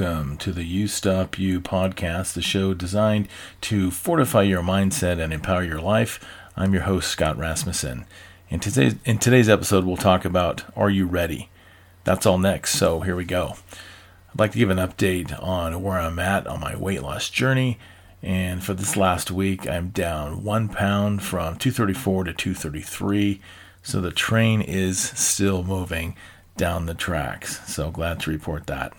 welcome to the You Stop You podcast, the show designed to fortify your mindset and empower your life. I'm your host, Scott Rasmussen. In today's, in today's episode, we'll talk about Are You Ready? That's all next, so here we go. I'd like to give an update on where I'm at on my weight loss journey. And for this last week, I'm down one pound from 234 to 233. So the train is still moving down the tracks. So glad to report that.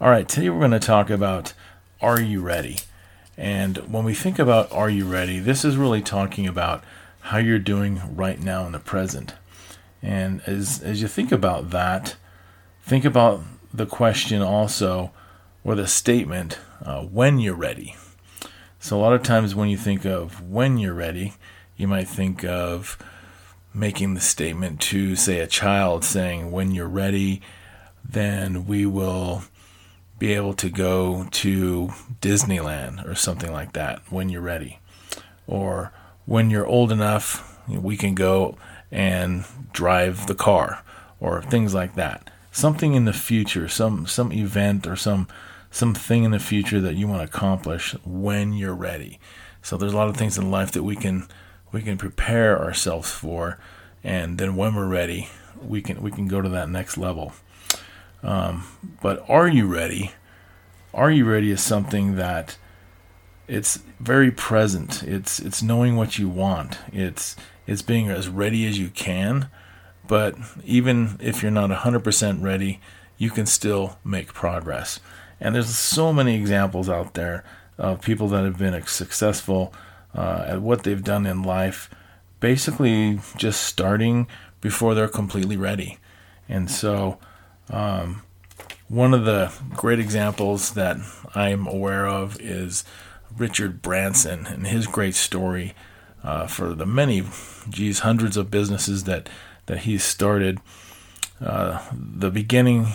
All right, today we're going to talk about Are You Ready? And when we think about Are You Ready, this is really talking about how you're doing right now in the present. And as, as you think about that, think about the question also, or the statement, uh, when you're ready. So, a lot of times when you think of when you're ready, you might think of making the statement to, say, a child saying, when you're ready, then we will be able to go to Disneyland or something like that when you're ready. Or when you're old enough, we can go and drive the car or things like that. Something in the future, some some event or some something in the future that you want to accomplish when you're ready. So there's a lot of things in life that we can we can prepare ourselves for and then when we're ready, we can we can go to that next level. Um, but are you ready? Are you ready is something that it's very present. It's it's knowing what you want. It's it's being as ready as you can. But even if you're not 100% ready, you can still make progress. And there's so many examples out there of people that have been successful uh, at what they've done in life, basically just starting before they're completely ready. And so, um, one of the great examples that I'm aware of is Richard Branson and his great story uh, for the many, geez, hundreds of businesses that, that he's started. Uh, the beginning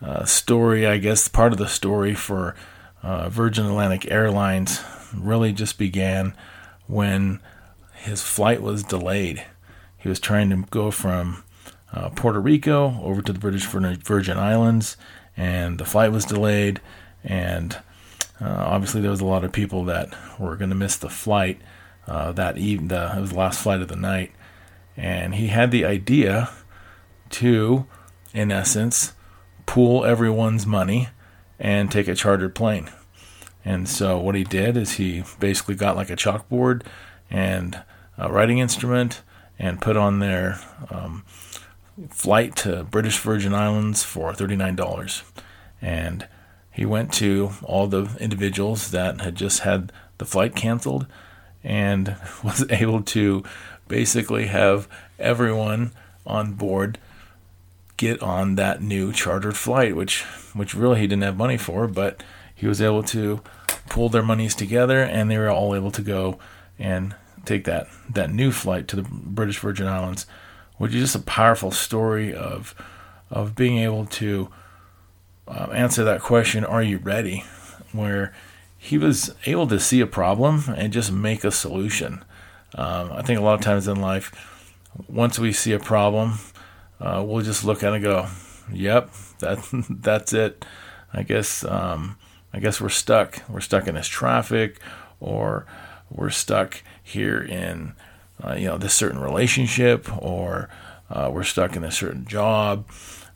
uh, story, I guess, part of the story for uh, Virgin Atlantic Airlines really just began when his flight was delayed. He was trying to go from uh, Puerto Rico over to the British Virgin Islands, and the flight was delayed. And uh, obviously, there was a lot of people that were going to miss the flight uh, that evening. The, it was the last flight of the night, and he had the idea to, in essence, pool everyone's money and take a chartered plane. And so what he did is he basically got like a chalkboard and a writing instrument and put on there um, flight to British Virgin Islands for $39. And he went to all the individuals that had just had the flight canceled and was able to basically have everyone on board get on that new chartered flight, which which really he didn't have money for, but he was able to pull their monies together and they were all able to go and take that that new flight to the British Virgin Islands which is just a powerful story of of being able to uh, answer that question, "Are you ready?" Where he was able to see a problem and just make a solution. Um, I think a lot of times in life, once we see a problem, uh, we'll just look at it and go, "Yep, that that's it." I guess um, I guess we're stuck. We're stuck in this traffic, or we're stuck here in uh, you know this certain relationship or uh, we're stuck in a certain job.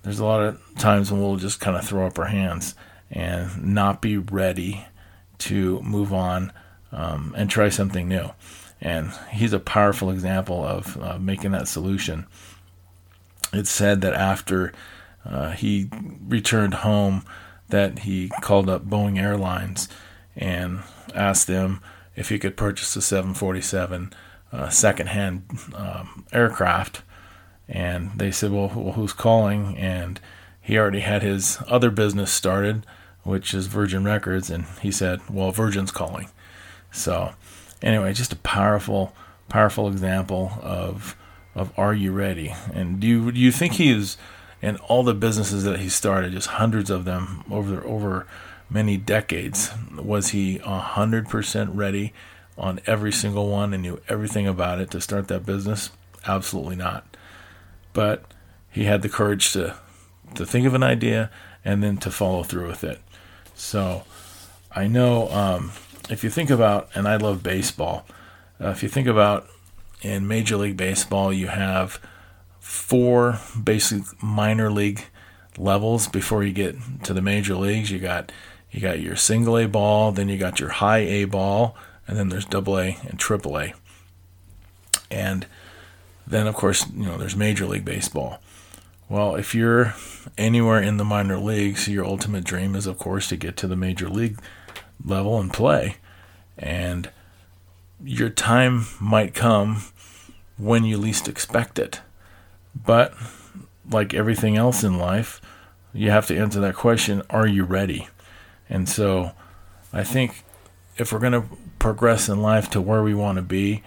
There's a lot of times when we'll just kind of throw up our hands and not be ready to move on um, and try something new. And he's a powerful example of uh, making that solution. It's said that after uh, he returned home, that he called up Boeing Airlines and asked them if he could purchase a 747 uh, secondhand um, aircraft. And they said, well, well, who's calling? And he already had his other business started, which is Virgin Records. And he said, well, Virgin's calling. So, anyway, just a powerful, powerful example of of Are You Ready? And do you, do you think he is, in all the businesses that he started, just hundreds of them over over many decades, was he hundred percent ready on every single one and knew everything about it to start that business? Absolutely not. But he had the courage to to think of an idea and then to follow through with it. So I know um, if you think about, and I love baseball, uh, if you think about in Major League Baseball, you have four basic minor league levels before you get to the major leagues. You got you got your single A ball, then you got your high A ball, and then there's double A and triple A. And then of course, you know, there's Major League Baseball. Well, if you're anywhere in the minor leagues, your ultimate dream is of course to get to the major league level and play. And your time might come when you least expect it. But like everything else in life, you have to answer that question are you ready? And so I think if we're going to progress in life to where we want to be,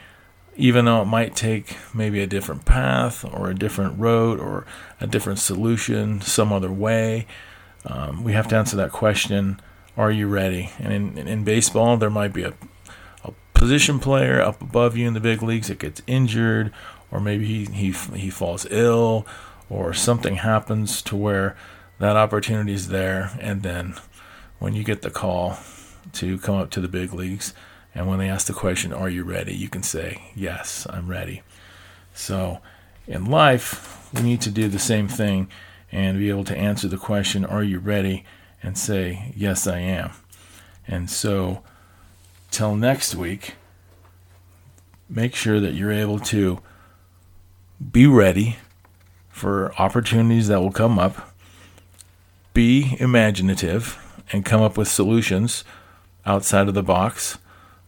even though it might take maybe a different path or a different road or a different solution some other way, um, we have to answer that question are you ready? And in, in baseball, there might be a, a position player up above you in the big leagues that gets injured, or maybe he, he, he falls ill, or something happens to where that opportunity is there, and then when you get the call to come up to the big leagues, and when they ask the question, Are you ready? you can say, Yes, I'm ready. So in life, we need to do the same thing and be able to answer the question, Are you ready? and say, Yes, I am. And so, till next week, make sure that you're able to be ready for opportunities that will come up, be imaginative, and come up with solutions outside of the box,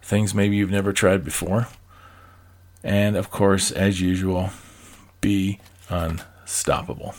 things maybe you've never tried before. And of course, as usual, be unstoppable.